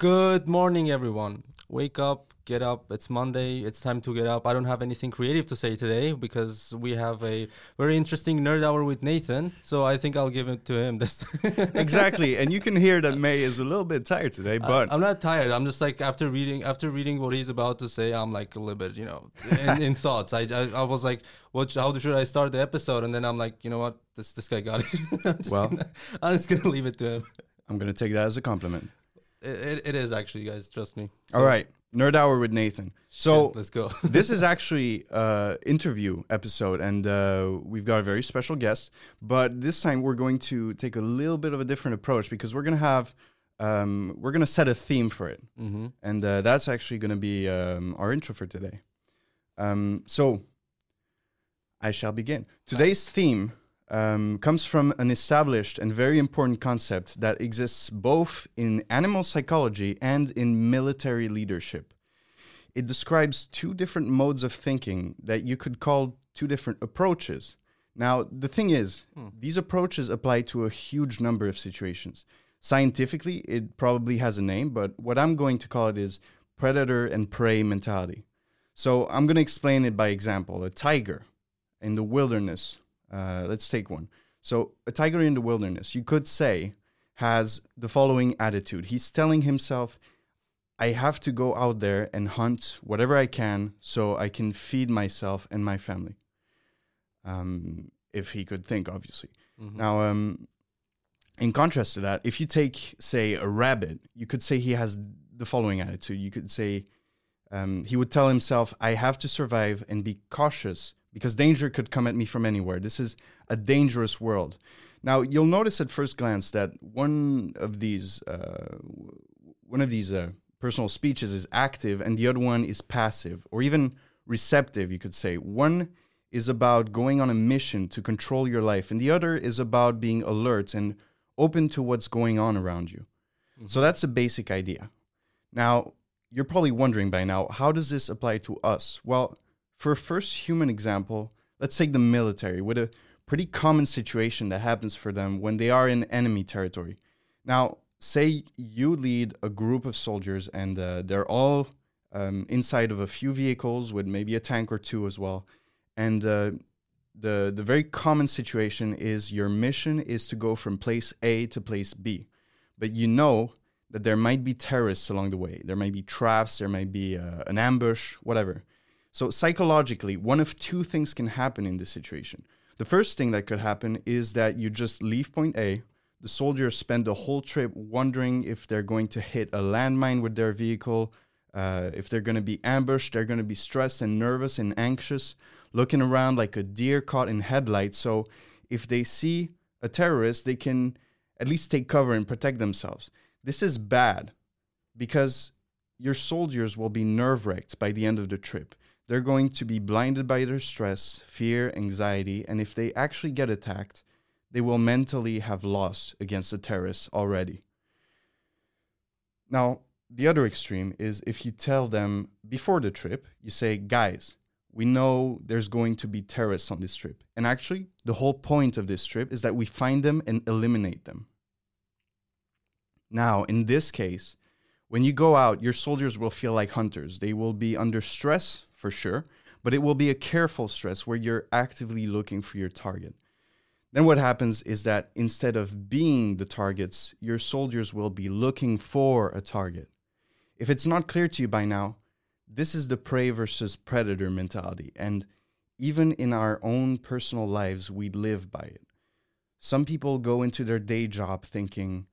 Good morning, everyone. Wake up, get up. It's Monday. It's time to get up. I don't have anything creative to say today because we have a very interesting nerd hour with Nathan. So I think I'll give it to him this. exactly, and you can hear that May is a little bit tired today, uh, but I, am not tired. I'm just like after reading after reading what he's about to say, I'm like a little bit, you know, in, in thoughts. I, I, I was like, what? How should I start the episode? And then I'm like, you know what? This this guy got it. I'm just Well- gonna, I'm just gonna leave it to him. I'm gonna take that as a compliment. It, it, is actually, guys. Trust me. All right, nerd hour with Nathan. So Shit, let's go. this is actually uh interview episode, and uh, we've got a very special guest. But this time we're going to take a little bit of a different approach because we're gonna have um, we're gonna set a theme for it, mm-hmm. and uh, that's actually gonna be um, our intro for today. Um, so I shall begin. Today's theme um, comes from an established and very important concept that exists both in animal psychology and in military leadership. It describes two different modes of thinking that you could call two different approaches. Now, the thing is, these approaches apply to a huge number of situations. Scientifically, it probably has a name, but what I'm going to call it is predator and prey mentality. So I'm going to explain it by example. A tiger in the wilderness. Uh, let's take one. So a tiger in the wilderness, you could say, has the following attitude. He's telling himself, I have to go out there and hunt whatever I can so I can feed myself and my family. Um, if he could think, obviously. Mm-hmm. Now, um, in contrast to that, if you take, say, a rabbit, you could say he has the following attitude. You could say um, he would tell himself, I have to survive and be cautious because danger could come at me from anywhere. This is a dangerous world. Now, you'll notice at first glance that one of these, uh, one of these uh, personal speeches is active and the other one is passive or even receptive, you could say. One is about going on a mission to control your life, and the other is about being alert and open to what's going on around you. So that's the basic idea. Now, you're probably wondering by now, how does this apply to us? Well, for a first human example, let's take the military with a pretty common situation that happens for them when they are in enemy territory. Now, say you lead a group of soldiers and uh, they're all um, inside of a few vehicles with maybe a tank or two as well. And uh, the, the very common situation is your mission is to go from place A to place B. But you know that there might be terrorists along the way. There might be traps, there might be uh, an ambush, whatever. So, psychologically, one of two things can happen in this situation. The first thing that could happen is that you just leave point A. The soldiers spend the whole trip wondering if they're going to hit a landmine with their vehicle, uh, if they're going to be ambushed. They're going to be stressed and nervous and anxious, looking around like a deer caught in headlights. So, if they see a terrorist, they can at least take cover and protect themselves. This is bad because your soldiers will be nerve wracked by the end of the trip. They're going to be blinded by their stress, fear, anxiety, and if they actually get attacked, they will mentally have lost against the terrorists already. Now, the other extreme is if you tell them before the trip, you say, guys, we know there's going to be terrorists on this trip. And actually, the whole point of this trip is that we find them and eliminate them. Now, in this case, when you go out, your soldiers will feel like hunters. They will be under stress for sure, but it will be a careful stress where you're actively looking for your target. Then what happens is that instead of being the targets, your soldiers will be looking for a target. If it's not clear to you by now, this is the prey versus predator mentality. And even in our own personal lives, we live by it. Some people go into their day job thinking,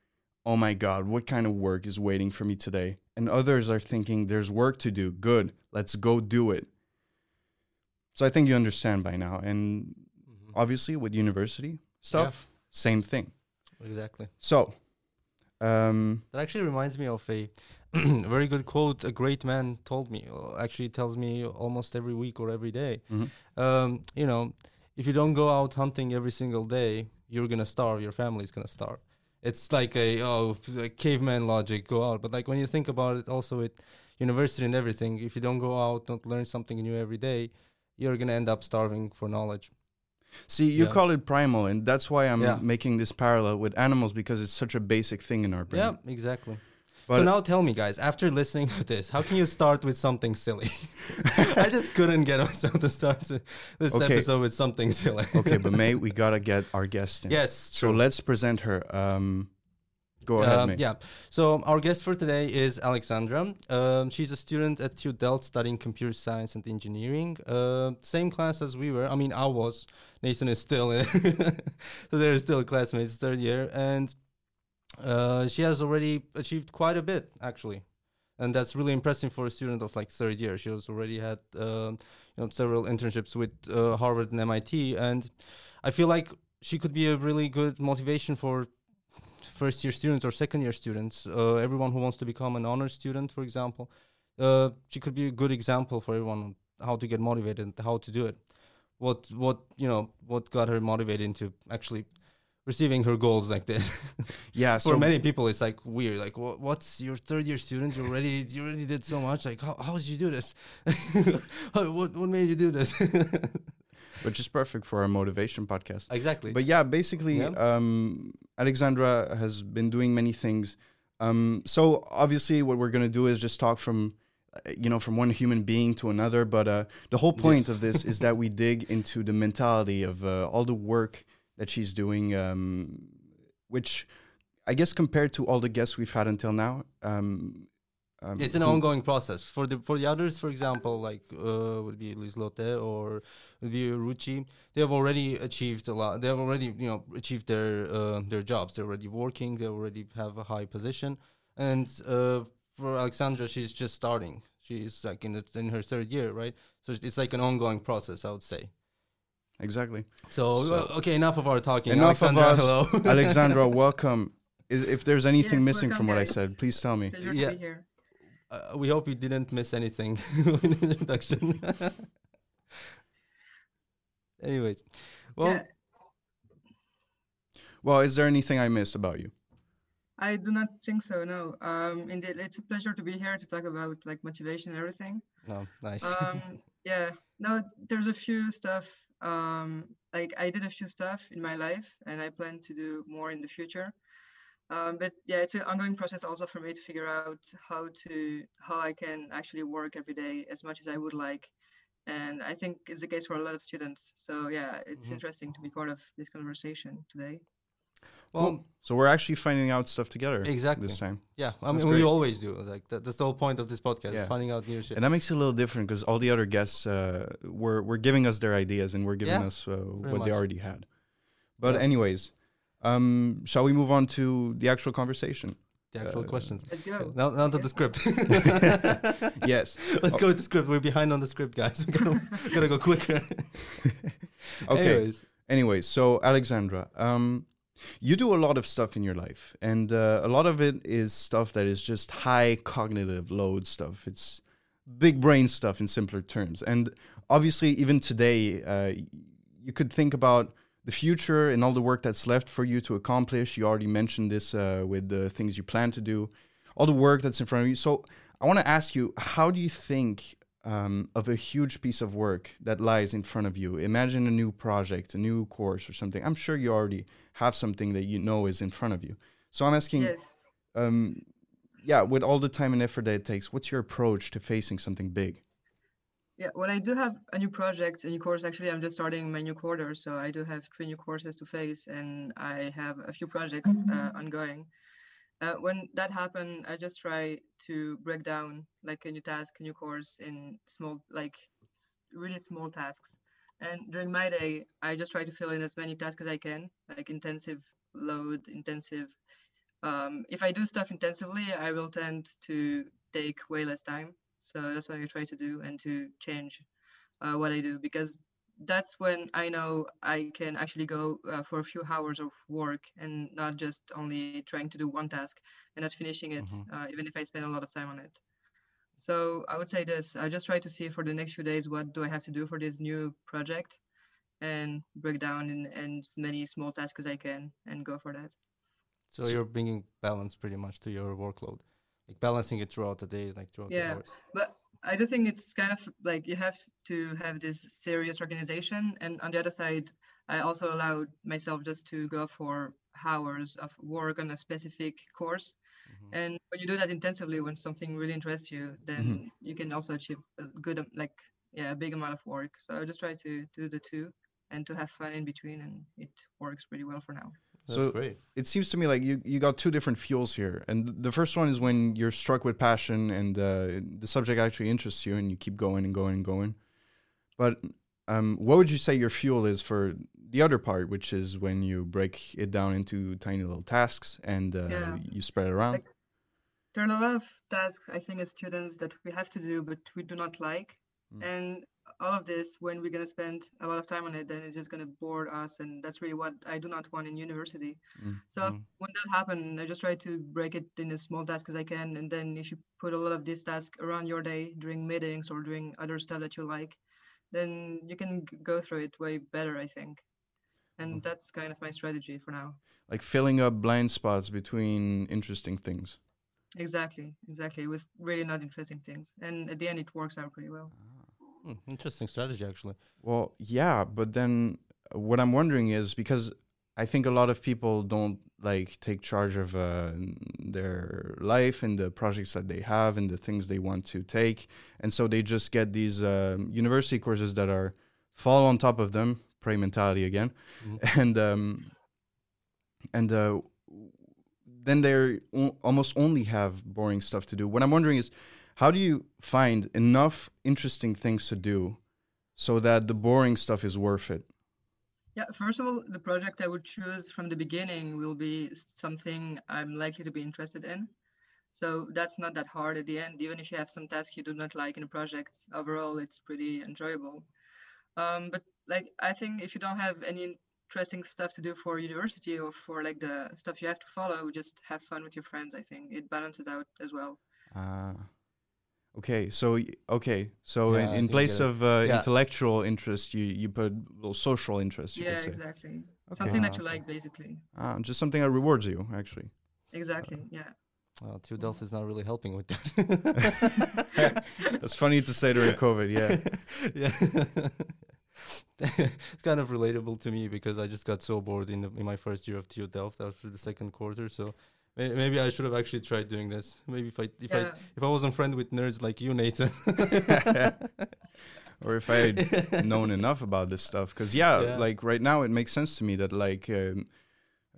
oh my God, what kind of work is waiting for me today? And others are thinking, there's work to do. Good, let's go do it. So I think you understand by now. And obviously, with university stuff, same thing. Exactly. So, um, That actually reminds me of a very good quote a great man told me. Actually, tells me almost every week or every day. Mhm. Um, you know, if you don't go out hunting every single day, you're gonna starve. Your family's gonna starve. It's like a oh like caveman logic. Go out, but like when you think about it, also with university and everything, if you don't go out, don't learn something new every day, you're gonna end up starving for knowledge. see, you Yeah. call it primal, and that's why I'm Yeah. making this parallel with animals because it's such a basic thing in our brain. Yeah, exactly. So now tell me, guys, after listening to this, how can you start with something silly? I just couldn't get myself to start this Okay. episode with something silly. okay, but May, we gotta get our guest in. yes. So let's present her. Um, go ahead, Um, May. yeah. So our guest for today is Alexandra. Um, she's a student at TU Delft studying computer science and engineering. Uh, same class as we were. I mean, I was. Nathan is still in. so they're still classmates, third year, and uh, she has already achieved quite a bit actually, and that's really impressive for a student of like third year. She has already had um you know several internships with uh, Harvard and MIT, and I feel like she could be a really good motivation for first year students or second year students, uh, everyone who wants to become an honor student, for example, uh, she could be a good example for everyone how to get motivated and how to do it. What what you know what got her motivated into actually receiving her goals like this. Yeah. for many people, it's like weird. Like, what, what's your third year student? You already you already did so much. Like, how how did you do this? How- what what made you do this? which is perfect for our motivation podcast. exactly. But yeah, basically, Yeah. Um, Alexandra has been doing many things. Um, so obviously, what we're gonna do is just talk from, uh, you know, from one human being to another. But uh, the whole point of this is that we dig into the mentality of uh, all the work that she's doing, um, which I guess compared to all the guests we've had until now, um, um, it's an ongoing process. For the for the others for example like uh would be Lislotte or would be Ruchi they have already achieved a lot they have already you know achieved their uh, their jobs. They're already working they already have a high position. And uh for Alexandra she's just starting. She's like in the, in her third year right? So it's like an ongoing process I would say Exactly. so, So- uh, okay enough of our talking Enough of Alexandra us. hello Alexandra, welcome. Is, if there's anything Yes, missing welcome, from what I said, please tell me. Pleasure Yeah. here. uh, we hope you didn't miss anything in the introduction. Anyways, well, yeah, Well, is there anything I missed about you? I do not think so. No. Um, indeed, it's a pleasure to be here to talk about like motivation and everything. no, nice. Um, yeah. No, there's a few stuff. Um, like I did a few stuff in my life, and I plan to do more in the future. Um, but yeah, it's an ongoing process also for me to figure out how to how I can actually work every day as much as I would like. And I think it's the case for a lot of students. So yeah, it's Mhm. interesting to be part of this conversation today. Well, Cool. So we're actually finding out stuff together Exactly. this time. yeah, I mean, we always do. Like that, that's the whole point of this podcast: Yeah. is finding out new shit. And that makes it a little different because all the other guests uh, were were giving us their ideas and we're giving Yeah, us uh, what much. they already had. But Yeah. anyways, um, shall we move on to the actual conversation? the actual uh, questions. Let's go. Now, now to the script. yes. Let's go with the script. We're behind on the script, guys. We gotta, gotta go quicker. Okay. Anyways, Anyways, so Alexandra, um, you do a lot of stuff in your life, and uh, a lot of it is stuff that is just high cognitive load stuff. It's big brain stuff in simpler terms. And obviously, even today, uh, you could think about the future and all the work that's left for you to accomplish. You already mentioned this uh, with the things you plan to do, all the work that's in front of you. So I want to ask you, how do you think um, of a huge piece of work that lies in front of you? Imagine a new project, a new course, or something. I'm sure you already have something that you know is in front of you. So I'm asking, Yes. um, yeah, with all the time and effort that it takes, what's your approach to facing something big? Yeah, well, I do have a new project, a new course. Actually, I'm just starting my new quarter, so I do have three new courses to face, and I have a few projects uh, ongoing. Uh, when that happens, I just try to break down like a new task, a new course in small, like really small tasks. And during my day, I just try to fill in as many tasks as I can, like intensive load, intensive. Um, if I do stuff intensively, I will tend to take way less time. So that's what I try to do and to change uh, what I do because that's when I know I can actually go uh, for a few hours of work and not just only trying to do one task and not finishing it, Mhm. uh, even if I spend a lot of time on it. So I would say this: I just try to see for the next few days what do I have to do for this new project, and break down in, in as many small tasks as I can and go for that. so you're bringing balance pretty much to your workload, like balancing it throughout the day, like throughout the hours. Yeah. But I do think it's kind of like you have to have this serious organization. And on the other side, I also allowed myself just to go for hours of work on a specific course And when you do that intensively, when something really interests you, then Mhm. you can also achieve a good, like, yeah, a big amount of work. So I just try to do the two and to have fun in between, and it works pretty well for now. That's So- great. It seems to me like you, you got two different fuels here. And the first one is when you're struck with passion and uh, the subject actually interests you and you keep going and going and going. But um, what would you say your fuel is for the other part, which is when you break it down into tiny little tasks and uh, Yeah. you spread it around? Like- There are a lot of tasks, I think, as students that we have to do, but we do not like. Mm. And all of this, when we're going to spend a lot of time on it, then it's just going to bore us. And that's really what I do not want in university. Mm. So when that happened, I just try to break it in as small tasks as I can. And then if you put a lot of these tasks around your day during meetings or doing other stuff that you like, then you can go through it way better, I think. And Mm. that's kind of my strategy for now. Like filling up blind spots between interesting things. Exactly, exactly. With really not interesting things. And at the end, it works out pretty well. Hmm, interesting strategy, actually. Well, yeah, but then what I'm wondering is because I think a lot of people don't like take charge of uh, their life and the projects that they have and the things they want to take, and so they just get these um university courses that are fall on top of them, prey mentality again, Mhm. and um, and uh, then they almost only have boring stuff to do. What I'm wondering is, how do you find enough interesting things to do so that the boring stuff is worth it? Yeah, first of all, the project I would choose from the beginning will be something I'm likely to be interested in. So that's not that hard at the end. Even if you have some tasks you do not like in a project, overall it's pretty enjoyable. Um, but like I think if you don't have any interesting stuff to do for university or for like the stuff you have to follow, just have fun with your friends. I think it balances out as well. Ah. Okay, so okay, so Yeah, in, in place of uh, Yeah. intellectual interest, you you put little social interest. You yeah, could say. exactly. Okay. Something that Ah, you okay. like, basically. Ah, just something that rewards you, actually. Exactly. Yeah. Well, TU Delft is not really helping with that. That's funny to say during COVID. Yeah. yeah. it's kind of relatable to me because I just got so bored in the, in my first year of TU Delft after the second quarter. So may- maybe I should have actually tried doing this. Maybe if I if I if I wasn't friend with nerds like you, Nathan. or if I had known enough about this stuff, because yeah, Yeah. like right now it makes sense to me that like. Um,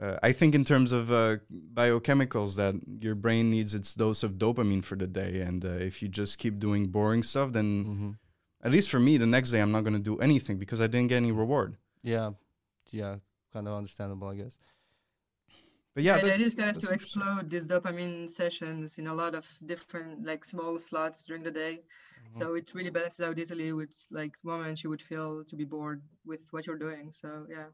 uh, I think in terms of uh, biochemicals, that your brain needs its dose of dopamine for the day, and uh, if you just keep doing boring stuff, then hmm at least for me, the next day I'm not going to do anything because I didn't get any reward. Yeah, yeah, kind of understandable, I guess. But yeah, Yeah, idea is kind of to explode these dopamine sessions in a lot of different, like small slots during the day. Mm-hmm. So it really balances out easily with like moments you would feel to be bored with what you're doing. So yeah,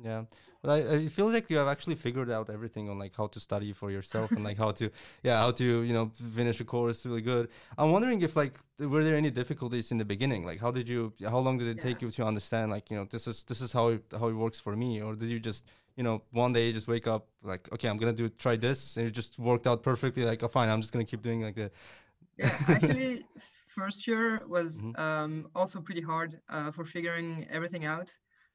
Yeah, but I, I feel like you have actually figured out everything on like how to study for yourself and like how to, yeah, how to you know finish a course really good. I'm wondering if like were there any difficulties in the beginning? Like how did you, how long did it take you to understand like you know this is this is how it, how it works for me, or did you just you know one day you just wake up like okay I'm gonna do try this and it just worked out perfectly like oh fine I'm just gonna keep doing like that. yeah. Actually, first year was Mhm. um, also pretty hard uh, for figuring everything out.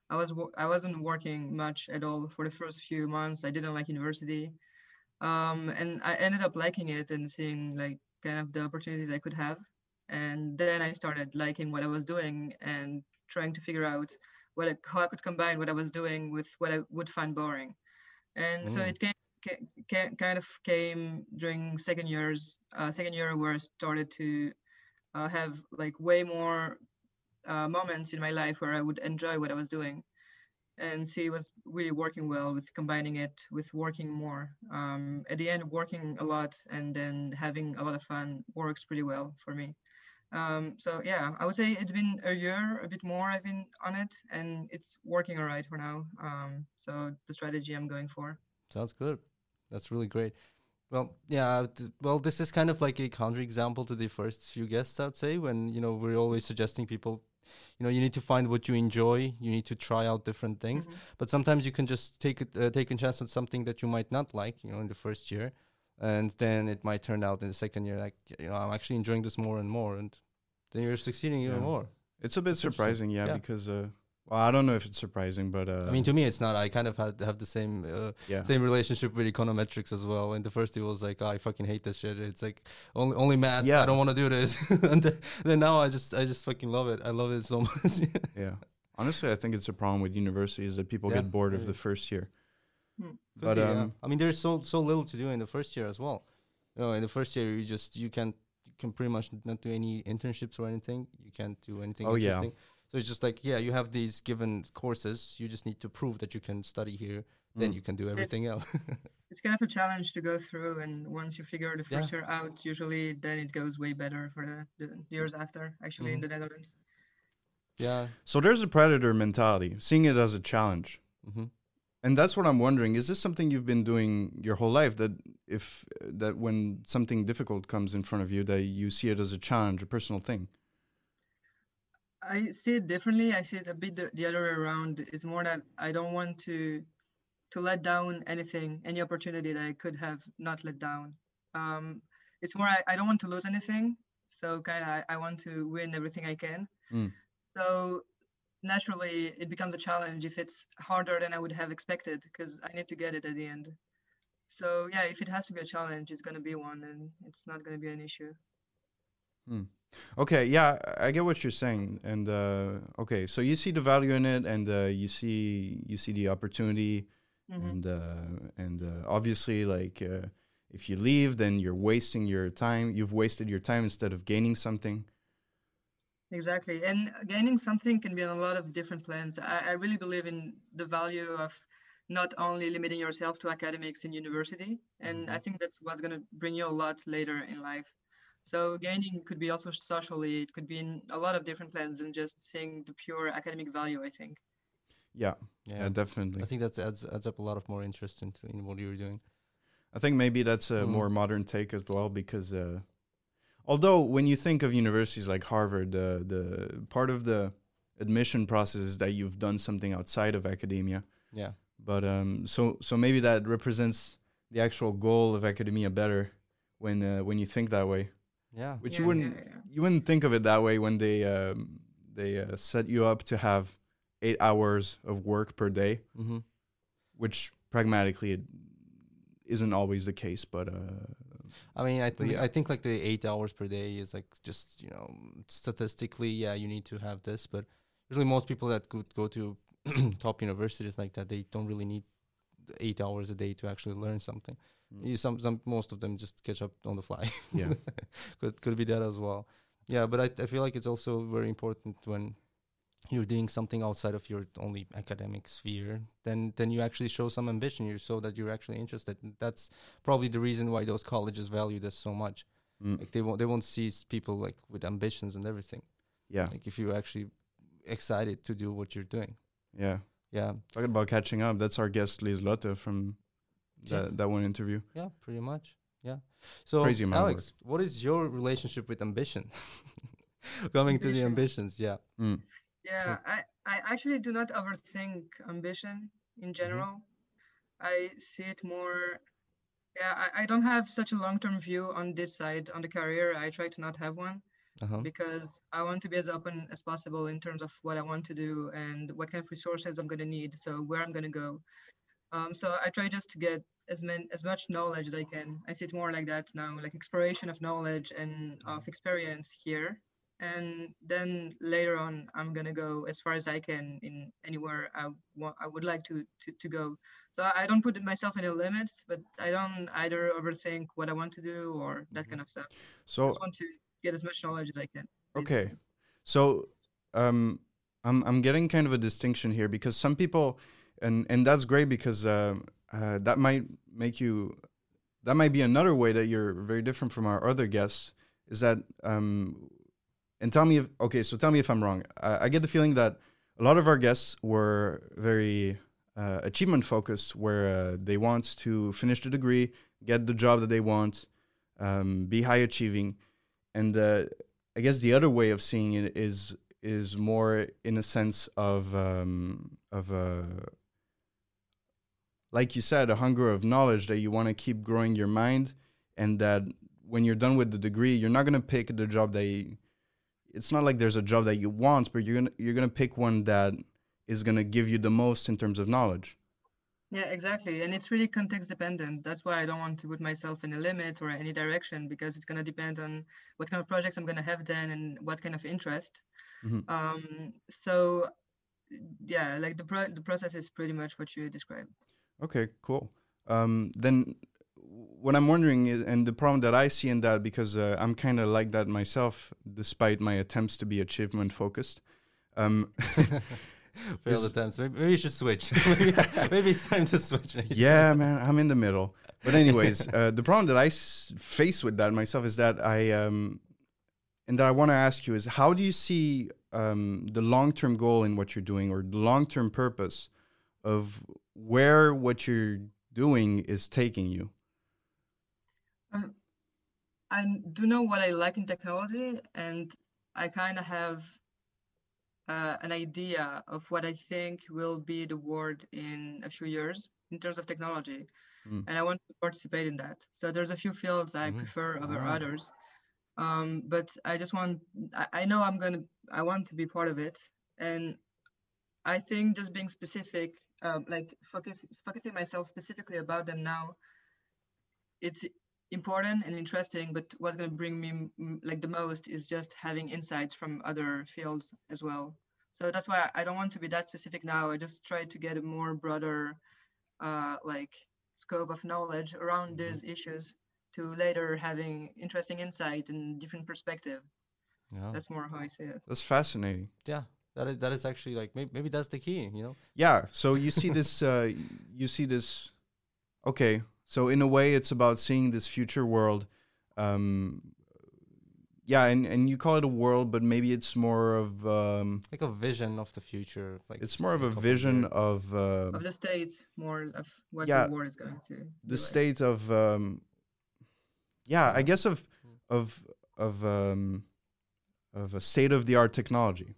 I was wo- I wasn't working much at all for the first few months. I didn't like university, um, and I ended up liking it and seeing like kind of the opportunities I could have. And then I started liking what I was doing and trying to figure out what I, how I could combine what I was doing with what I would find boring. And so Mm. it came, ca- ca- kind of came during second years, uh, second year where I started to uh, have like way more uh, moments in my life where I would enjoy what I was doing. And see, it was really working well with combining it with working more. Um, at the end, working a lot and then having a lot of fun works pretty well for me. Um, so yeah, I would say it's been a year, a bit more. I've been on it, and it's working all right for now. Um, so the strategy I'm going for. Sounds good. That's really great. Well, yeah. Well, this is kind of like a counterexample to the first few guests, I'd say. When you know we're always suggesting people, you know, you need to find what you enjoy. You need to try out different things. Mhm. But sometimes you can just take it, uh, take a chance on something that you might not like. You know, in the first year, and then it might turn out in the second year like you know I'm actually enjoying this more and more, and then you're succeeding even Yeah. more. It's a bit surprising, yeah, Yeah. because uh, Well, I don't know if it's surprising, but uh, I mean, to me, it's not. I kind of had have the same uh, yeah, same relationship with econometrics as well. And the first year was like, oh, I fucking hate this shit. It's like only only maths. Yeah. I don't want to do this. and then, then now I just I just fucking love it. I love it so much. yeah. Honestly, I think it's a problem with universities that people Yeah, get bored of the first year. Could But be, yeah. um, I mean, there's so so little to do in the first year as well. You know, in the first year, you just you can you can pretty much not do any internships or anything. You can't do anything Oh, yeah. interesting. So it's just like yeah, you have these given courses. You just need to prove that you can study here. Then Mm. you can do everything else. It's kind of a challenge to go through, and once you figure the Yeah. first year out, usually then it goes way better for the, the years after. Actually, in Mhm. the Netherlands. yeah. so there's a predator mentality, seeing it as a challenge. hmm And that's what I'm wondering. Is this something you've been doing your whole life? That if that when something difficult comes in front of you, that you see it as a challenge, a personal thing. I see it differently. I see it a bit the, the other way around. It's more that I don't want to to let down anything, any opportunity that I could have not let down. Um, it's more I, I don't want to lose anything. So kind of I, I want to win everything I can. Mm. So naturally it becomes a challenge if it's harder than I would have expected because I need to get it at the end. So yeah, if it has to be a challenge, it's gonna be one, and it's not gonna be an issue. Hmm. Okay, yeah, I get what you're saying, and uh, okay, so you see the value in it, and uh, you see you see the opportunity, Mhm. and uh, and uh, obviously, like uh, if you leave, then you're wasting your time. You've wasted your time instead of gaining something. Exactly. And gaining something can be on a lot of different plans. I, I really believe in the value of not only limiting yourself to academics in university. And I think that's what's going to bring you a lot later in life. So gaining could be also socially, it could be in a lot of different plans than just seeing the pure academic value, I think. Yeah, Yeah. yeah, definitely. I think that adds adds up a lot of more interest into in what you're doing. I think maybe that's a Mm. more modern take as well because uh, although when you think of universities like Harvard, uh, the part of the admission process is that you've done something outside of academia. Yeah. But um, so so maybe that represents the actual goal of academia better when uh, when you think that way. Yeah. Which Yeah, you wouldn't yeah, yeah. you wouldn't think of it that way when they um, they uh, set you up to have eight hours of work per day, Mm-hmm. which pragmatically it isn't always the case. But uh, I mean, I think yeah. I think like the eight hours per day is like just you know statistically, yeah, you need to have this, but usually most people that could go to top universities like that, they don't really need eight hours a day to actually learn something. Mm. You, some some most of them just catch up on the fly. Yeah. could could be that as well. Yeah, but I I feel like it's also very important when you're doing something outside of your only academic sphere, then then you actually show some ambition. You show that you're actually interested. That's probably the reason why those colleges value this so much. Mm. Like they won't they won't see people like with ambitions and everything. yeah, Like if you're actually excited to do what you're doing. yeah. Yeah, Talking about catching up, that's our guest Liz Lotte from Yeah. that, that one interview. yeah, pretty much. Yeah. So Crazy Alex, what is your relationship with ambition? Coming to the ambitions, yeah. Mm. Yeah, I, I actually do not overthink ambition in general. I see it more. Yeah, I, I don't have such a long term view on this side, on the career. I try to not have one Uh-huh. because I want to be as open as possible in terms of what I want to do and what kind of resources I'm going to need, so where I'm going to go. Um, so I try just to get as many, as much knowledge as I can. I see it more like that now, like exploration of knowledge and of experience here. And then later on, I'm gonna go as far as I can in anywhere I want. I would like to to, to go. So I don't put myself any limits, but I don't either overthink what I want to do or that kind of stuff. so I just want to get as much knowledge as I can. okay, so um, I'm I'm getting kind of a distinction here because some people, and and that's great because um, uh, that might make you, that might be another way that you're very different from our other guests. Is that um, and tell me if okay, so tell me if I'm wrong. I, I get the feeling that a lot of our guests were very uh, achievement focused, where uh, they want to finish the degree, get the job that they want, um, be high achieving, and uh, I guess the other way of seeing it is is more in a sense of um, of a like you said, a hunger of knowledge that you want to keep growing your mind, and that when you're done with the degree, you're not gonna pick the job that. It's not like there's a job that you want, but you're gonna you're gonna pick one that is to give you the most in terms of knowledge. Yeah, exactly. And it's really context dependent. That's why I don't want to put myself in a limit or any direction because it's going to depend on what kind of projects I'm going to have then and what kind of interest. Mhm. Um, so, yeah, like the pro- the process is pretty much what you described. Okay, cool. Um, then what I'm wondering is, and the problem that I see in that, because uh, I'm kind of like that myself, despite my attempts to be achievement focused. Um, Failed attempts. Maybe, maybe you should switch. maybe, maybe it's time to switch. yeah, man, I'm in the middle. But anyways, uh, the problem that I s- face with that myself is that I um, and that I want to ask you is how do you see um, the long term goal in what you're doing or the long term purpose of where what you're doing is taking you? Um, I do know what I like in technology, and I kind of have uh, an idea of what I think will be the world in a few years in terms of technology, Mm. and I want to participate in that. So there's a few fields I Mhm. prefer over Ah. others, um, but I just want I, I know I'm gonna I want to be part of it, and I think just being specific, um, like focus focusing myself specifically about them now, it's important and interesting. But what's gonna bring me m- m- like the most is just having insights from other fields as well. So that's why I don't want to be that specific now. I just try to get a more broader, uh, like scope of knowledge around these issues to later having interesting insight and different perspective. Yeah. That's more how I see it. That's fascinating. yeah. That is that is actually like maybe, maybe that's the key. You know. Yeah. So you see this. Uh, you see this. Okay. So in a way, it's about seeing this future world. Um, yeah, and, and you call it a world, but maybe it's more of um, like a vision of the future. Like it's more of a vision years. of uh, Of the state, more of what Yeah, the war is going to. be the like. state of um, yeah, I guess of of of um, of a state of the art technology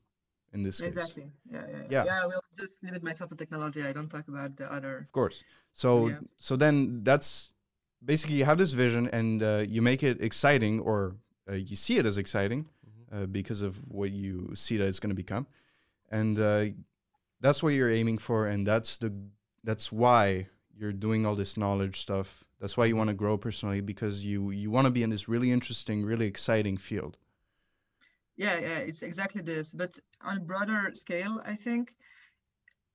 in this case. Exactly. Yeah, yeah, Yeah. yeah. Yeah, I will just limit myself to technology. I don't talk about the other. Of course. So Yeah. so then that's basically you have this vision and uh, you make it exciting or uh, you see it as exciting Mhm. uh, because of what you see that it's going to become, and uh, that's what you're aiming for, and that's the that's why you're doing all this knowledge stuff. That's why you want to grow personally because you you want to be in this really interesting, really exciting field. Yeah, yeah, it's exactly this. But on a broader scale, I think,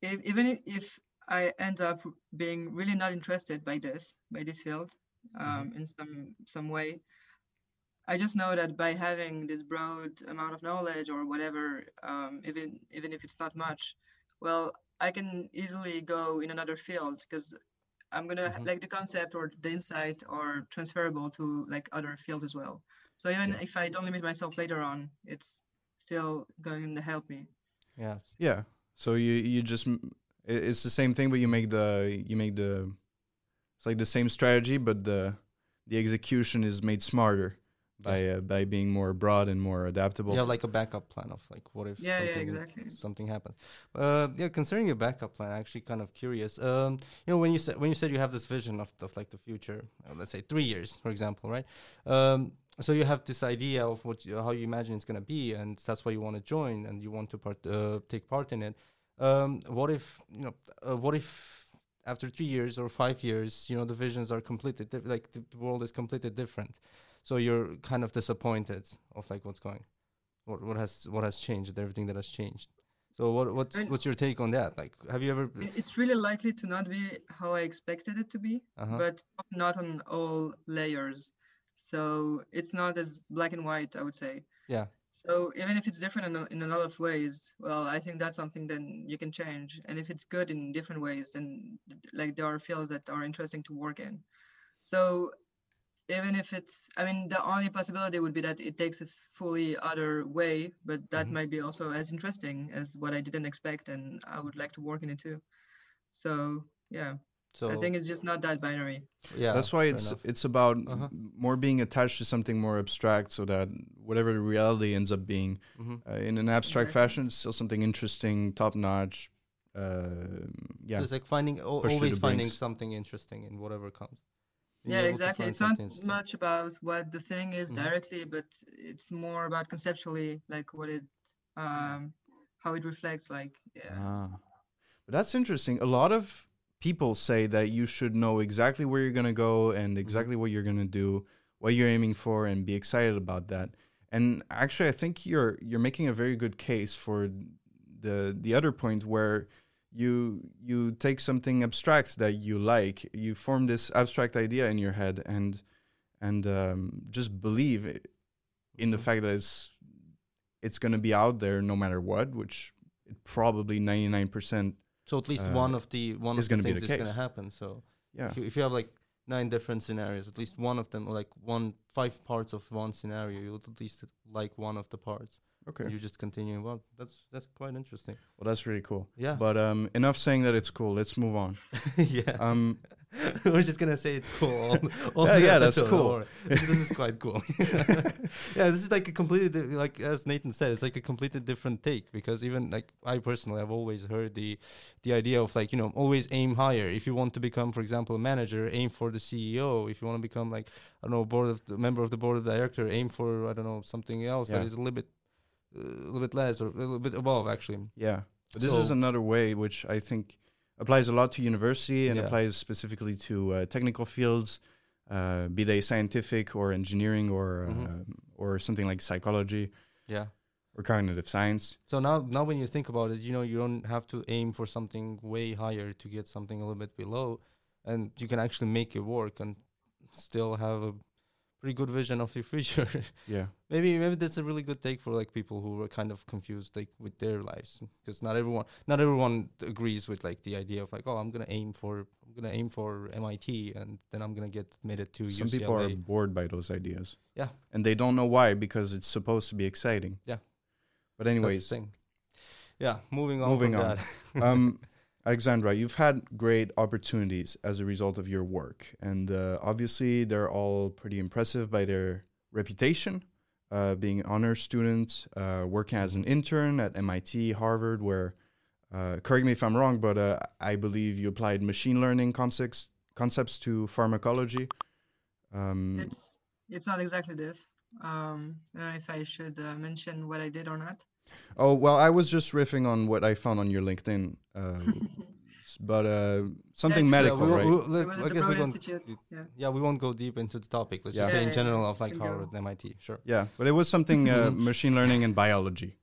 if, even if I end up being really not interested by this, by this field, um, in some some way, I just know that by having this broad amount of knowledge or whatever, um, even even if it's not much, well, I can easily go in another field because I'm gonna Mhm. like the concept or the insight are transferable to like other fields as well. So even Yeah. if I don't limit myself later on, it's still going to help me. Yeah. Yeah. So you you just it's the same thing, but you make the you make the it's like the same strategy, but the the execution is made smarter by uh, by being more broad and more adaptable. Yeah, like a backup plan of like what if Yeah, yeah, something exactly. something happens. Uh, yeah, concerning your backup plan, I'm actually kind of curious. Um, you know, when you said when you said you have this vision of, of like the future, uh, let's say three years, for example, right? Um, so you have this idea of what you, how you imagine it's gonna be, and that's why you want to join and you want to part uh, take part in it. Um, what if you know? Uh, what if after three years or five years, you know, the visions are completely diff- like the, the world is completely different. So you're kind of disappointed of like what's going, what what has what has changed, everything that has changed. So what what's And- what's your take on that? Like, have you ever? It's really likely to not be how I expected it to be, Uh-huh. but not on all layers. So it's not as black and white, I would say. Yeah. So even if it's different in a, in a lot of ways, well, I think that's something then you can change. And if it's good in different ways, then like there are fields that are interesting to work in. So even if it's, I mean, the only possibility would be that it takes a fully other way, but that Mhm. might be also as interesting as what I didn't expect, and I would like to work in it too. So yeah, So I think it's just not that binary. yeah, That's why it's enough. it's about Uh-huh. more being attached to something more abstract, so that whatever reality ends up being, Mhm. uh, in an abstract Exactly. fashion, it's still something interesting, top notch. Uh, yeah, It's like finding al- Push through always finding brink. something interesting in whatever comes. Being Yeah, exactly. It's not much about what the thing is Mhm. directly, but it's more about conceptually, like what it, um, how it reflects like yeah Ah. But that's interesting. A lot of people say that you should know exactly where you're going to go and exactly what you're going to do, what you're aiming for and be excited about that. And actually I think you're you're making a very good case for the the other point where you you take something abstract that you like, you form this abstract idea in your head and and um, just believe in the Mhm. fact that it's it's going to be out there no matter what, which it probably 99% So at least uh, one of the one of the things is going to happen. So yeah. if you, if you have like nine different scenarios, at least one of them, or like one five parts of one scenario, you would at least like one of the parts. Okay. You just continue. Well, that's that's quite interesting. Well, that's really cool. Yeah. But um, enough saying that it's cool. Let's move on. yeah. Um, We're just gonna say it's cool. All, all Yeah, yeah, that's cool. this is quite cool. yeah, this is like a completely di- like as Nathan said, it's like a completely different take because even like I personally have always heard the the idea of like you know always aim higher. If you want to become, for example, a manager, aim for the CEO. If you want to become like I don't know board of the member of the board of director, aim for I don't know something else that Yeah. is a little bit a little bit less or a little bit above actually. yeah. But this is another way which I think applies a lot to university and Yeah. applies specifically to uh, technical fields, uh, be they scientific or engineering or Mhm. uh, or something like psychology Yeah. or cognitive science. So now, now when you think about it, you know, you don't have to aim for something way higher to get something a little bit below, and you can actually make it work and still have a pretty good vision of your future. Yeah. maybe, maybe that's a really good take for like people who are kind of confused, like with their lives, because not everyone, not everyone agrees with like the idea of like, oh, I'm gonna aim for, I'm gonna aim for MIT, and then I'm gonna get admitted to Some UCLA. people are bored by those ideas. Yeah. And they don't know why because it's supposed to be exciting. Yeah. But anyways, thing. Yeah, moving on. Moving from on. That. um, Alexandra, you've had great opportunities as a result of your work, and uh, obviously they're all pretty impressive by their reputation. Uh, being an honor students, uh, working as an intern at MIT, Harvard, where, uh, correct me if I'm wrong, but uh, I believe you applied machine learning concepts concepts to pharmacology. Um, it's it's not exactly this um i don't know if i should uh, mention what i did or not oh well, I was just riffing on what I found on your LinkedIn, uh, but uh, something Yeah, medical, we, right? we, it let- was I the guess we don't. institute yeah Yeah, we won't go deep into the topic. Let's Yeah. just say Yeah, in general yeah. of like Harvard and MIT. Sure. Yeah, but it was something uh, Mhm. machine learning and biology.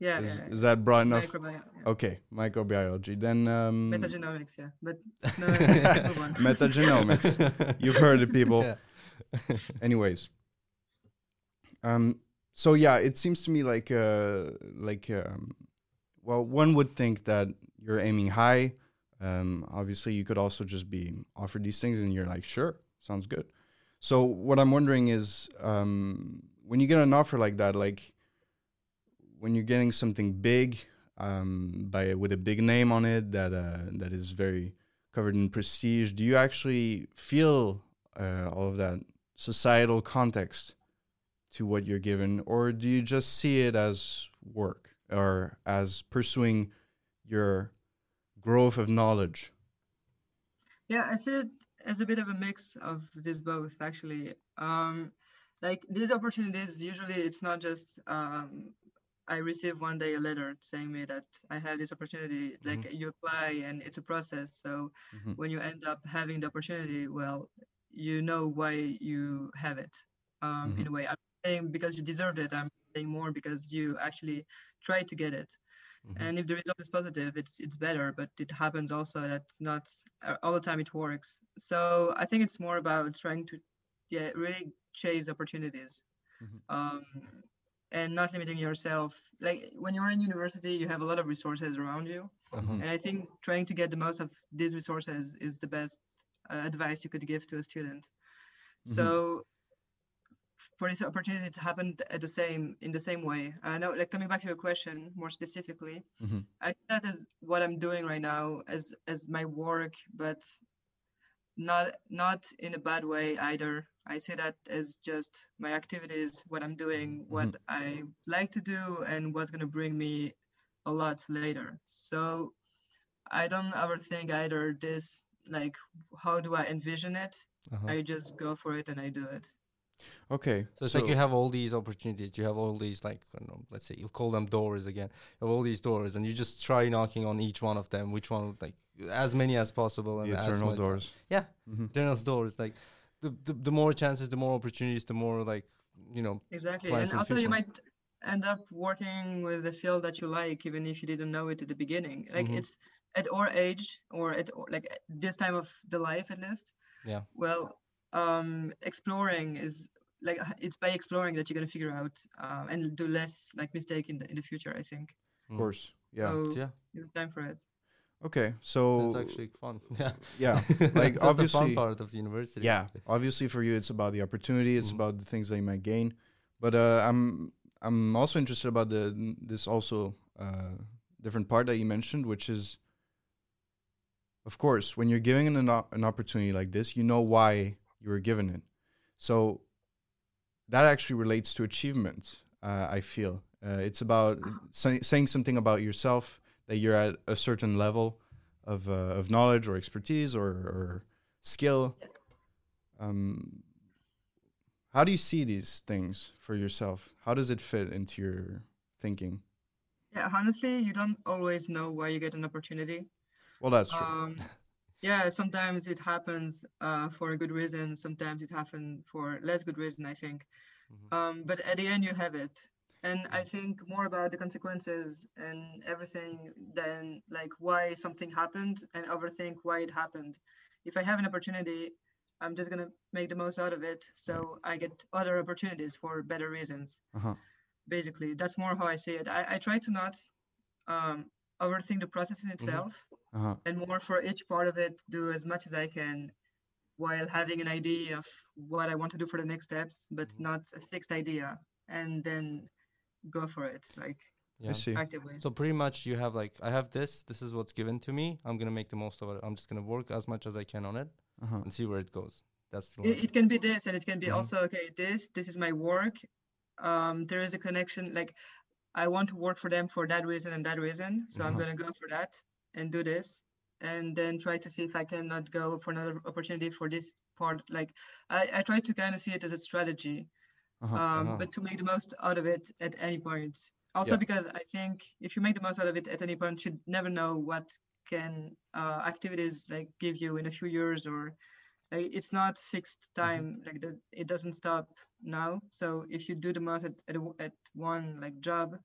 yeah, Is, yeah, yeah. is that broad enough? Microbi- yeah. Okay, microbiology. Then um, metagenomics yeah but no, let's move on. metagenomics. You've heard it, people. Yeah. Anyways, um, so yeah, it seems to me like uh, like um, well, one would think that you're aiming high. Um, obviously, you could also just be offered these things, and you're like, sure, sounds good. So what I'm wondering is, um, when you get an offer like that, like when you're getting something big, um, by with a big name on it that uh, that is very covered in prestige, do you actually feel uh, all of that societal context to what you're given, or do you just see it as work or as pursuing your growth of knowledge? Yeah, I see it as a bit of a mix of this both actually. Um, like these opportunities, usually it's not just um, I receive one day a letter saying me that I have this opportunity. Like you apply and it's a process. So Mhm. when you end up having the opportunity, well, you know why you have it. Um, In a way, I'm saying because you deserved it. I'm saying more because you actually tried to get it Mhm. and if the result is positive it's it's better but it happens also that not uh, all the time it works so i think it's more about trying to yeah really chase opportunities Mhm. um and not limiting yourself like when you're in university you have a lot of resources around you Uh-huh. and i think trying to get the most of these resources is the best uh, advice you could give to a student Mhm. so for this opportunity to happen at the same in the same way. I know like coming back to your question more specifically Mhm. i see that is what i'm doing right now as as my work but not not in a bad way either. I see that as just my activities what i'm doing what i like to do and what's going to bring me a lot later. So i don't ever think either this like how do i envision it? Uh-huh. i just go for it and i do it Okay. So it's like you have all these opportunities. You have all these like I don't know, let's say you'll call them doors again. You have all these doors, and you just try knocking on each one of them. Which one, like as many as possible, and the as eternal much- doors. Yeah, hmm eternal doors. Like the, the the more chances, the more opportunities, the more like you know. Exactly. And for the also you might end up working with the field that you like, even if you didn't know it at the beginning. Like Mhm. it's at our age or at like this time of the life at least. Yeah. Well, um, exploring is like it's by exploring that you're gonna figure out uh, and do less like mistake in the in the future. I think. Of course. Yeah. So Yeah, it's time for it. Okay. So that's actually fun. Yeah, yeah, like That's the fun part of the university. yeah. Obviously, for you, it's about the opportunity. It's Mhm. about the things that you might gain. But uh, I'm I'm also interested about the this also uh, different part that you mentioned, which is, of course, when you're giving an an opportunity like this, you know why you were given it. So that actually relates to achievement. Uh, I feel uh, it's about say, saying something about yourself that you're at a certain level of uh, of knowledge or expertise or, or skill. Um, how do you see these things for yourself? How does it fit into your thinking? Yeah. Honestly, you don't always know why you get an opportunity. Well, that's true. Um, yeah, sometimes it happens uh, for a good reason. Sometimes it happens for less good reason. I think. Mhm. Um, but at the end, you have it, and I think more about the consequences and everything than like why something happened and overthink why it happened. If I have an opportunity, I'm just gonna make the most out of it, so I get other opportunities for better reasons. Uh-huh. Basically, that's more how I see it. I, I try to not um, overthink the process in itself Uh-huh. and more for each part of it do as much as i can while having an idea of what i want to do for the next steps but Mhm. not a fixed idea and then go for it like yeah. I see. actively So pretty much you have like I have this. This is what's given to me. I'm gonna make the most of it. I'm just gonna work as much as I can on it Uh-huh. and see where it goes. That's the it, it can be this and it can be Mhm. also okay this this is my work um there is a connection like i want to work for them for that reason and that reason so i'm Mhm. going to go for that and do this and then try to see if i cannot go for another opportunity for this part like i, I try to kind of see it as a strategy Uh-huh. um, Uh-huh. but to make the most out of it at any point. Also, Yeah. because I think if you make the most out of it at any point, you never know what can uh, activities like give you in a few years or like, it's not fixed time. Like the, it doesn't stop now. So if you do the most at, at, at one like job,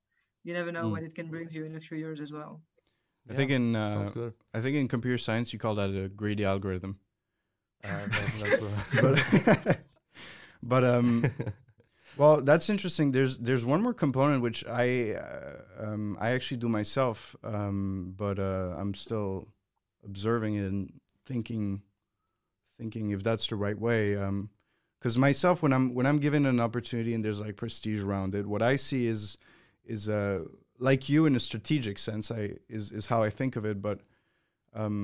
you never know Mm. what it can bring you in a few years as well. I think in uh. I think in computer science you call that a greedy algorithm. Uh, not good. But but um well that's interesting. There's there's one more component which I uh, um I actually do myself um but uh I'm still observing it and thinking thinking if that's the right way um because myself when I'm when I'm given an opportunity and there's like prestige around it what I see is is uh like you in a strategic sense I is is how I think of it but um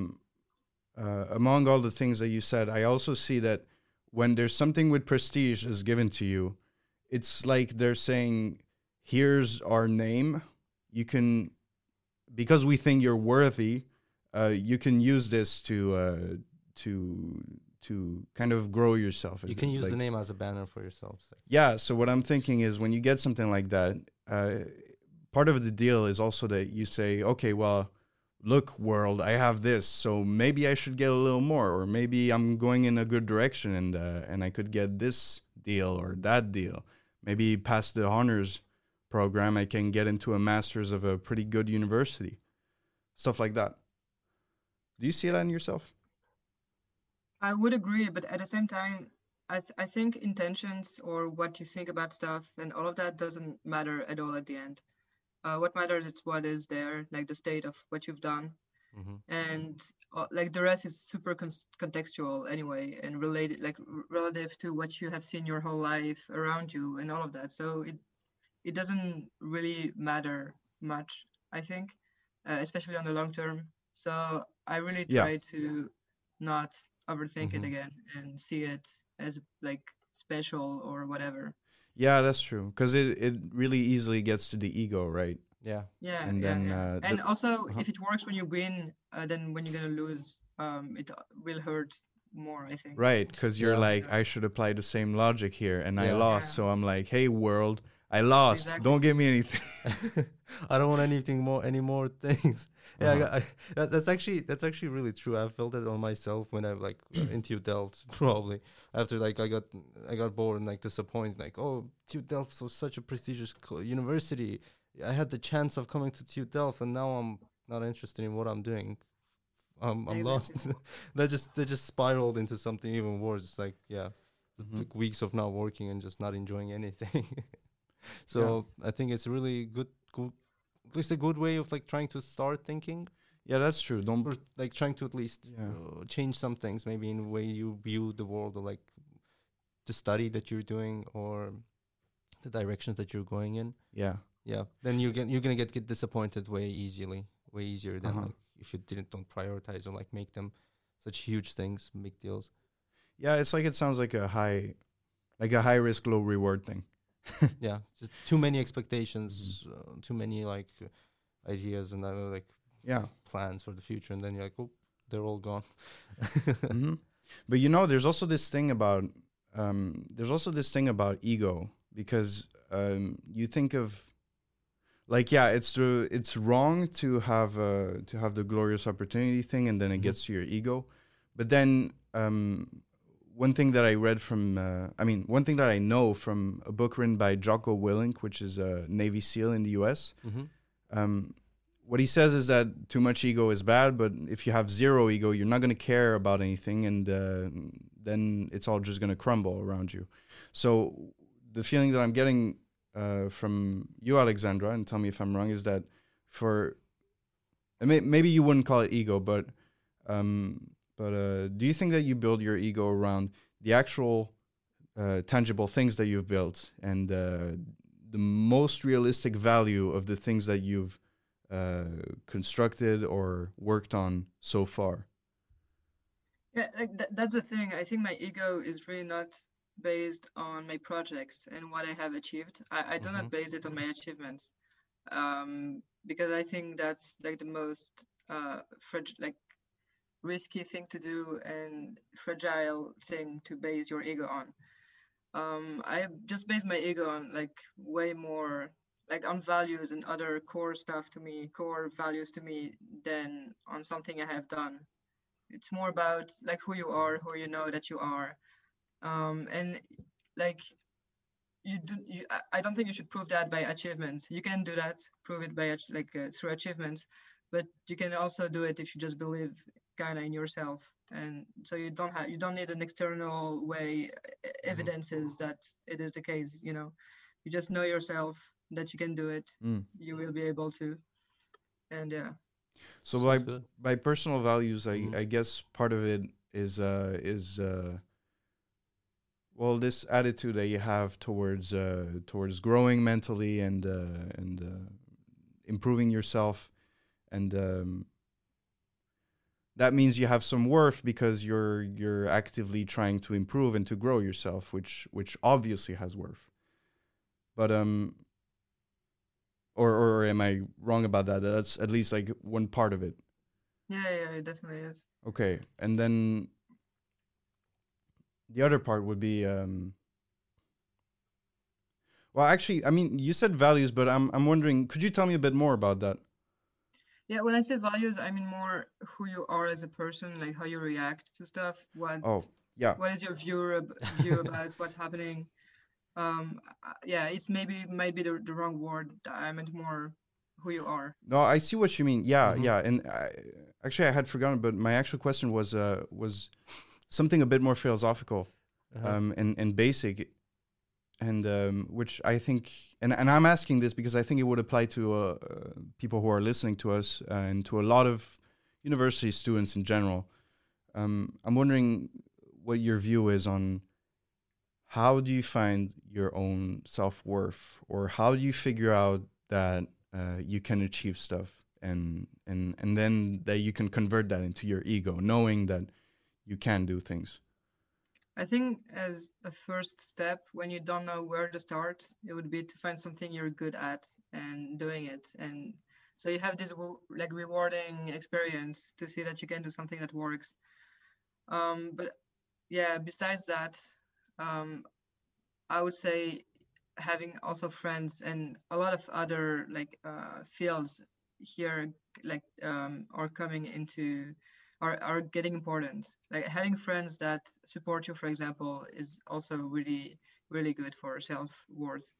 uh, among all the things that you said, I also see that when there's something with prestige is given to you, it's like they're saying, "Here's our name. You can, because we think you're worthy, uh, you can use this to uh, to to kind of grow yourself." you can use the name as a banner for yourself. so- yeah. So what I'm thinking is when you get something like that, uh, part of the deal is also that you say, okay, well, look, world, I have this, so maybe I should get a little more, or maybe I'm going in a good direction and uh, and I could get this deal or that deal. Maybe past the honors program, I can get into a master's of a pretty good university, stuff like that. Do you see that in yourself? I would agree, but at the same time, I, th- I think intentions or what you think about stuff and all of that doesn't matter at all at the end. Uh, what matters is what is there, like the state of what you've done, Mhm. and uh, like the rest is super con- contextual anyway and related, like r- relative to what you have seen your whole life around you and all of that. So it it doesn't really matter much, I think, uh, especially on the long term. So I really Yeah. try to not overthink Mhm. it again and see it as like special or whatever. Yeah, that's true. Because it, it really easily gets to the ego, right? Yeah. Yeah, And yeah, then, yeah. uh, and the- also uh-huh. if it works when you win, uh, then when you're gonna lose, um, it uh, will hurt more. I think. Right, because you're Yeah. like, I should apply the same logic here, and I lost. Yeah. So I'm like, hey, world, I lost. Exactly. Don't give me anything. I don't want anything more, any more things. Yeah, Uh-huh. got, I, that, that's actually that's actually really true. I felt it on myself when I like into TU Delft probably after like I got I got bored and like disappointed. Like oh, TU Delft was such a prestigious co- university. I had the chance of coming to TU Delft, and now I'm not interested in what I'm doing. Um, I'm lost. Exactly. that just that just spiraled into something even worse. It's like yeah, it Mhm. took weeks of not working and just not enjoying anything. so I think it's really good, good, at least a good way of like trying to start thinking Yeah, that's true. Don't. or like trying to at least Yeah. uh, change some things, maybe in the way you view the world or like the study that you're doing or the directions that you're going in. Yeah. Yeah, then you're get, you're gonna get get disappointed way easily, way easier than Uh-huh. like if you didn't don't prioritize or like make them such huge things, big deals. Yeah, it's like it sounds like a high, like a high risk, low reward thing. yeah, just too many expectations, uh, too many like uh, ideas and uh, like Yeah. plans for the future, and then you're like, oh, they're all gone. hmm But you know, there's also this thing about um, there's also this thing about ego because um, you think of like yeah, it's true. It's wrong to have uh, to have the glorious opportunity thing, and then it Mhm. gets to your ego. But then um, one thing that I read from, uh, I mean, one thing that I know from a book written by Jocko Willink, which is a Navy SEAL in the U.S. mm-hmm. um, what he says is that too much ego is bad, but if you have zero ego, you're not going to care about anything, and uh, then it's all just going to crumble around you. So the feeling that I'm getting uh, from you, Alexandra, and tell me if I'm wrong, is that for may, maybe you wouldn't call it ego, but um, but uh, do you think that you build your ego around the actual uh, tangible things that you've built and uh, the most realistic value of the things that you've uh, constructed or worked on so far? Yeah, like th- that's the thing. I think my ego is really not based on my projects and what I have achieved. I, I do not base it on my achievements, um, because I think that's like the most uh, frag- like risky thing to do and fragile thing to base your ego on. Um, I just base my ego on like way more like on values and other core stuff to me, core values to me, than on something I have done. It's more about like who you are who you know that you are. Um and like you do you I- don't think you should prove that by achievements. You can do that prove it by like uh, through achievements but you can also do it if you just believe kind of in yourself. And so you don't have you don't need an external way uh, evidences that it is the case you know. You just know yourself that you can do it. Mm. you will be able to. And yeah. So by good. by personal values, I, Mhm. I guess part of it is uh, is uh, well this attitude that you have towards uh, towards growing mentally and uh, and uh, improving yourself, and um, that means you have some worth because you're you're actively trying to improve and to grow yourself, which which obviously has worth. But um, or or am I wrong about that? That's at least like one part of it. yeah yeah it definitely is Okay, and then the other part would be um well actually I mean you said values but I'm I'm wondering could you tell me a bit more about that? Yeah, when I say values, I mean more who you are as a person, like how you react to stuff. What Oh, yeah. what is your view ab- view about what's happening? Um, uh, yeah, it's maybe might be the, the wrong word. I meant more who you are. No, I see what you mean. Yeah, Mhm. yeah, and I, actually I had forgotten but my actual question was uh was something a bit more philosophical. Uh-huh. um, and and basic, and um, which I think, and and I'm asking this because I think it would apply to uh, uh, people who are listening to us uh, and to a lot of university students in general. Um, I'm wondering what your view is on how do you find your own self worth, or how do you figure out that uh, you can achieve stuff, and and and then that you can convert that into your ego, knowing that you can do things. I think as a first step, when you don't know where to start, it would be to find something you're good at and doing it. And so you have this like rewarding experience to see that you can do something that works. Um, but yeah, besides that, um, I would say having also friends and a lot of other like uh, fields here like um, are coming into are, are getting important like having friends that support you for example is also really really good for self-worth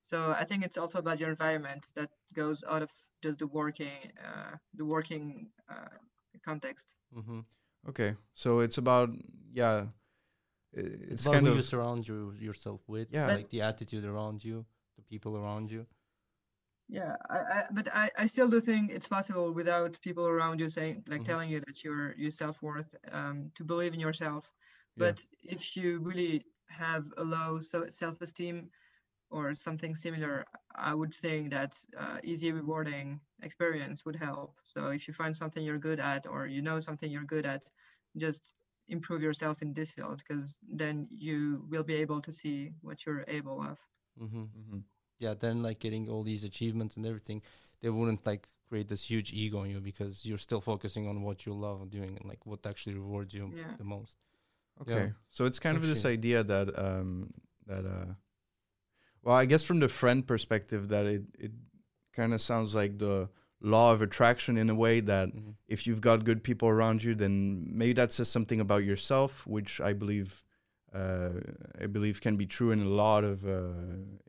so i think it's also about your environment that goes out of just the working uh, the working uh, context Mm-hmm. Okay, so it's about yeah, It's, it's, about kind who of you surround you, yourself with. Yeah. like the attitude around you, the people around you. Yeah I, I but I, I still do think it's possible without people around you saying like Mhm. telling you that you're you self-worth um, to believe in yourself Yeah. but if you really have a low so self-esteem or something similar i would think that uh, easy rewarding experience would help so if you find something you're good at or you know something you're good at just improve yourself in this field because then you will be able to see what you're able of Mm-hmm. Mhm. Yeah, then like getting all these achievements and everything, they wouldn't like create this huge ego in you because you're still focusing on what you love doing and like what actually rewards you Yeah. the most. Okay. So it's kind of this idea that um that uh well, I guess from the friend perspective that it it kind of sounds like the law of attraction in a way that Mhm. if you've got good people around you then maybe that says something about yourself, which I believe I believe can be true in a lot of uh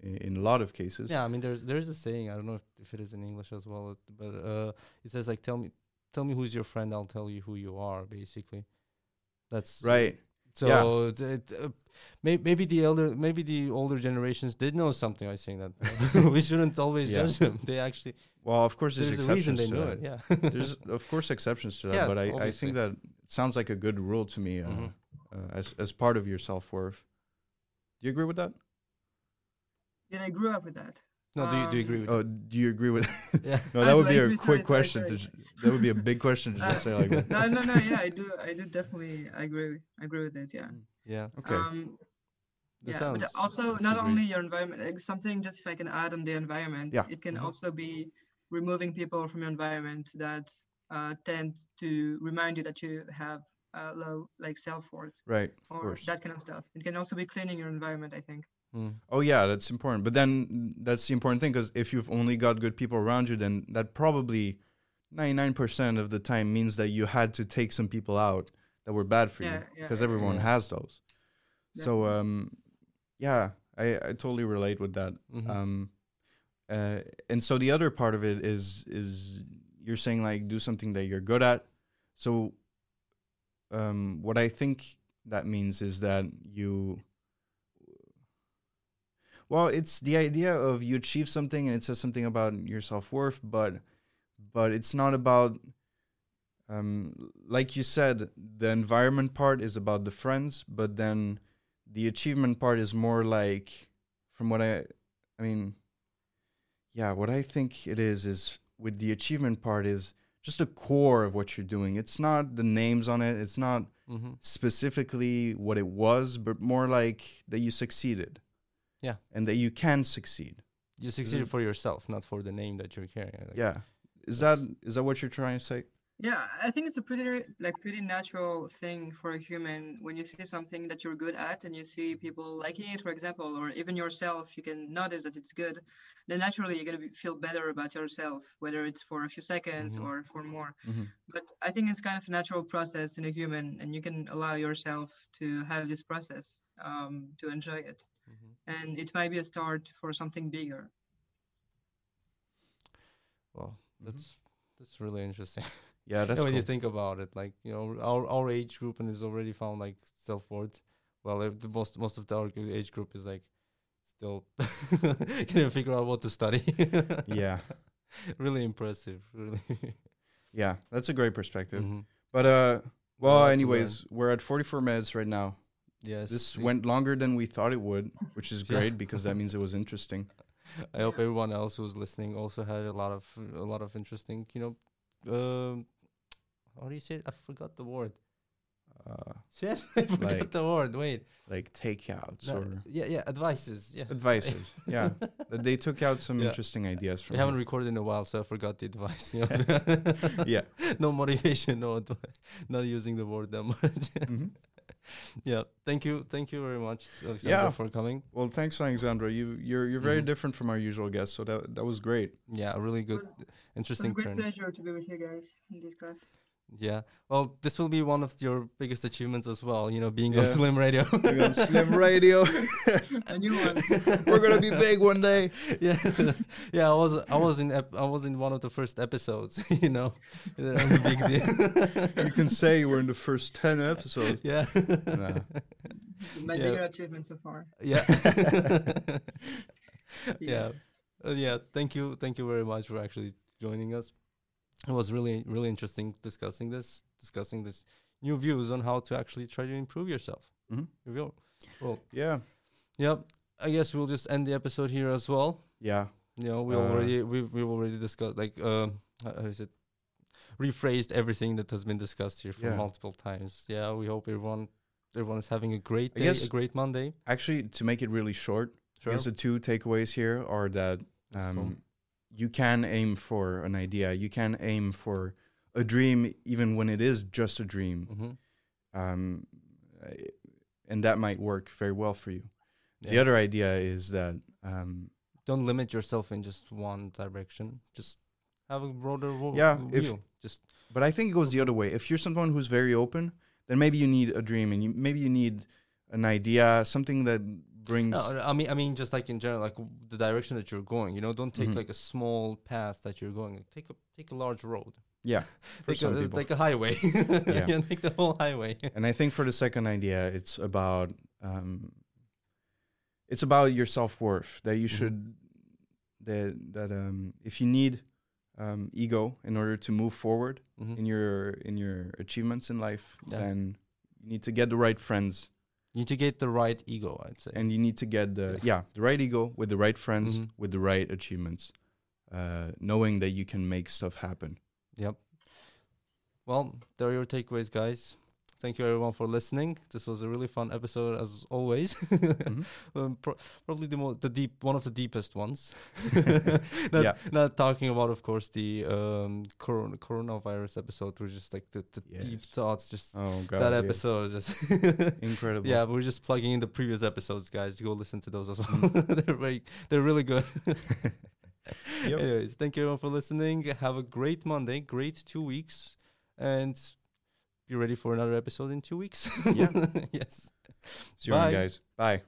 in, a lot of cases. Yeah, I mean, there's there's a saying. I don't know if, if it is in English as well, but uh, it says like, "Tell me, tell me who's your friend. I'll tell you who you are." Basically, that's Right. So Yeah. it, uh, may, maybe the elder, maybe the older generations did know something. I saying that we shouldn't always Yeah. judge them. They actually Well, of course there's, there's, a reason exceptions they to knew that. it. Yeah. there's of course exceptions to that, Yeah, but I, I think that sounds like a good rule to me uh, Mhm. Uh, as as part of your self worth. Do you agree with that? yeah i grew up with that no, do you, do you Um, agree with? Oh, do you agree with? yeah. no, I that do would be a quick sorry, question. sorry. To, that would be a big question to just say like that. no, no, no. Yeah, I do. I do definitely agree. I agree with it. Yeah. Yeah. Okay. Um, yeah, sounds- but also not great. only your environment. Like something just if I can add on the environment, Yeah. it can Mhm. also be removing people from your environment that uh, tend to remind you that you have uh, low like self worth right. Of or course. that kind of stuff. It can also be cleaning your environment. I think. Mm. Oh yeah, that's important. But then that's the important thing because if you've only got good people around you, then that probably ninety nine percent of the time means that you had to take some people out that were bad for you Yeah, yeah, because yeah, everyone yeah. has those. So um, yeah, I I totally relate with that. Mhm. Um, uh, and so the other part of it is is you're saying like do something that you're good at. So um, what I think that means is that you. Well, it's the idea of you achieve something and it says something about your self worth, but but it's not about um like you said the environment part is about the friends but then the achievement part is more like from what i i mean yeah what i think it is is with the achievement part is just the core of what you're doing it's not the names on it it's not Mm-hmm. specifically what it was but more like that you succeeded Yeah. and that you can succeed You succeeded for yourself, not for the name that you're carrying. Like, yeah is That's- that what you're trying to say Yeah, I think it's a pretty like pretty natural thing for a human when you see something that you're good at and you see people liking it, for example, or even yourself, you can notice that it's good. Then naturally you're gonna be, feel better about yourself, whether it's for a few seconds Mhm. or for more. Mhm. But I think it's kind of a natural process in a human, and you can allow yourself to have this process um, to enjoy it. Mhm. And it might be a start for something bigger. Well, Mhm. that's that's really interesting. yeah that's yeah, when you think about it, like you know, our our age group and is already found like self worth. Well, if the most most of the our age group is like still can't figure out what to study. yeah really impressive. Really. yeah that's a great perspective Mhm. But uh, well, anyways, we're at 44 minutes right now. Yes. This we- went longer than we thought it would, which is Yeah. great because that means it was interesting. I hope everyone else who's listening also had a lot of a lot of interesting, you know, um, how do you say? I forgot the word. uh, Shit, I forgot Like- the word. Wait. like takeouts No, or yeah, yeah, advices. Yeah. advices. yeah, they took out some Yeah. interesting ideas We haven't him. recorded in a while, so I forgot the advice. You know? Yeah. no motivation, no advice. Not using the word that much. Mhm. yeah. Thank you. Thank you very much, Alexandra, Yeah. for coming. Well, thanks, Alexandra. You you're you're very Mhm. different from our usual guests, so that that was great. Yeah, a really good, was- It was a interesting great turn. pleasure to be with you guys in this class. Yeah. Well, this will be one of your biggest achievements as well. You know, being on Slim Radio. We're on Slim Radio. A new one. We're gonna be big one day. yeah, yeah. I was, I was in, ep- I was in one of the first episodes. You know, That was a big deal. You can say you were in the first ten episodes. yeah. Nah. My Yeah. bigger achievement so far. yeah. yeah. Yes. Uh, yeah. Thank you. Thank you very much for actually joining us. It was really, really interesting discussing this, discussing this new views on how to actually try to improve yourself. Mhm. Here. Well, Yeah, yep. I guess we'll just end the episode here as well. yeah, You know, we Uh, already we we already discussed like um how is it rephrased everything that has been discussed here for Yeah. multiple times. Yeah, we hope everyone everyone is having a great day, a great Monday. Actually, to make it really short, I guess the two takeaways here are that That's um, cool. You can aim for an idea, you can aim for a dream, even when it is just a dream, Mhm. um, and that might work very well for you. The other idea is that um, Don't limit yourself in just one direction. Just have a broader wo- Yeah, view. if- just But I think it goes the other way. If you're someone who's very open, then maybe you need a dream, and you maybe you need an idea, something that brings. no, I mean I mean just like in general, like the direction that you're going. You know, don't take Mhm. like a small path that you're going. Like, take a take a large road. yeah, for Take some a, people. take a highway. Yeah. yeah, take the whole highway. and I think for the second idea, it's about um, it's about your self worth. That you Mhm. should that that um, if you need um, ego in order to move forward Mhm. in your in your achievements in life, Yeah. then you need to get the right friends, You need to get the right ego, I'd say. and you need to get the Yeah. the right ego with the right friends Mhm. with the right achievements, uh, knowing that you can make stuff happen. Yep. Well, there are your takeaways, guys. Thank you everyone for listening. This was a really fun episode as always. Mhm. um, pro- probably the most the deep one of the deepest ones. not, Yeah. not talking about, of course, the um, corona, coronavirus episode. which is like the, the deep thoughts. Just Oh god, that yeah. episode, is just incredible. yeah. We're just plugging in the previous episodes, guys. Go listen to those as well. Mm-hmm. they're very, they're really good. Yep. Anyways, thank you everyone for listening. Have a great Monday, great two weeks, and be ready for another episode in two weeks. Yeah. yes. See you Bye. guys. Bye.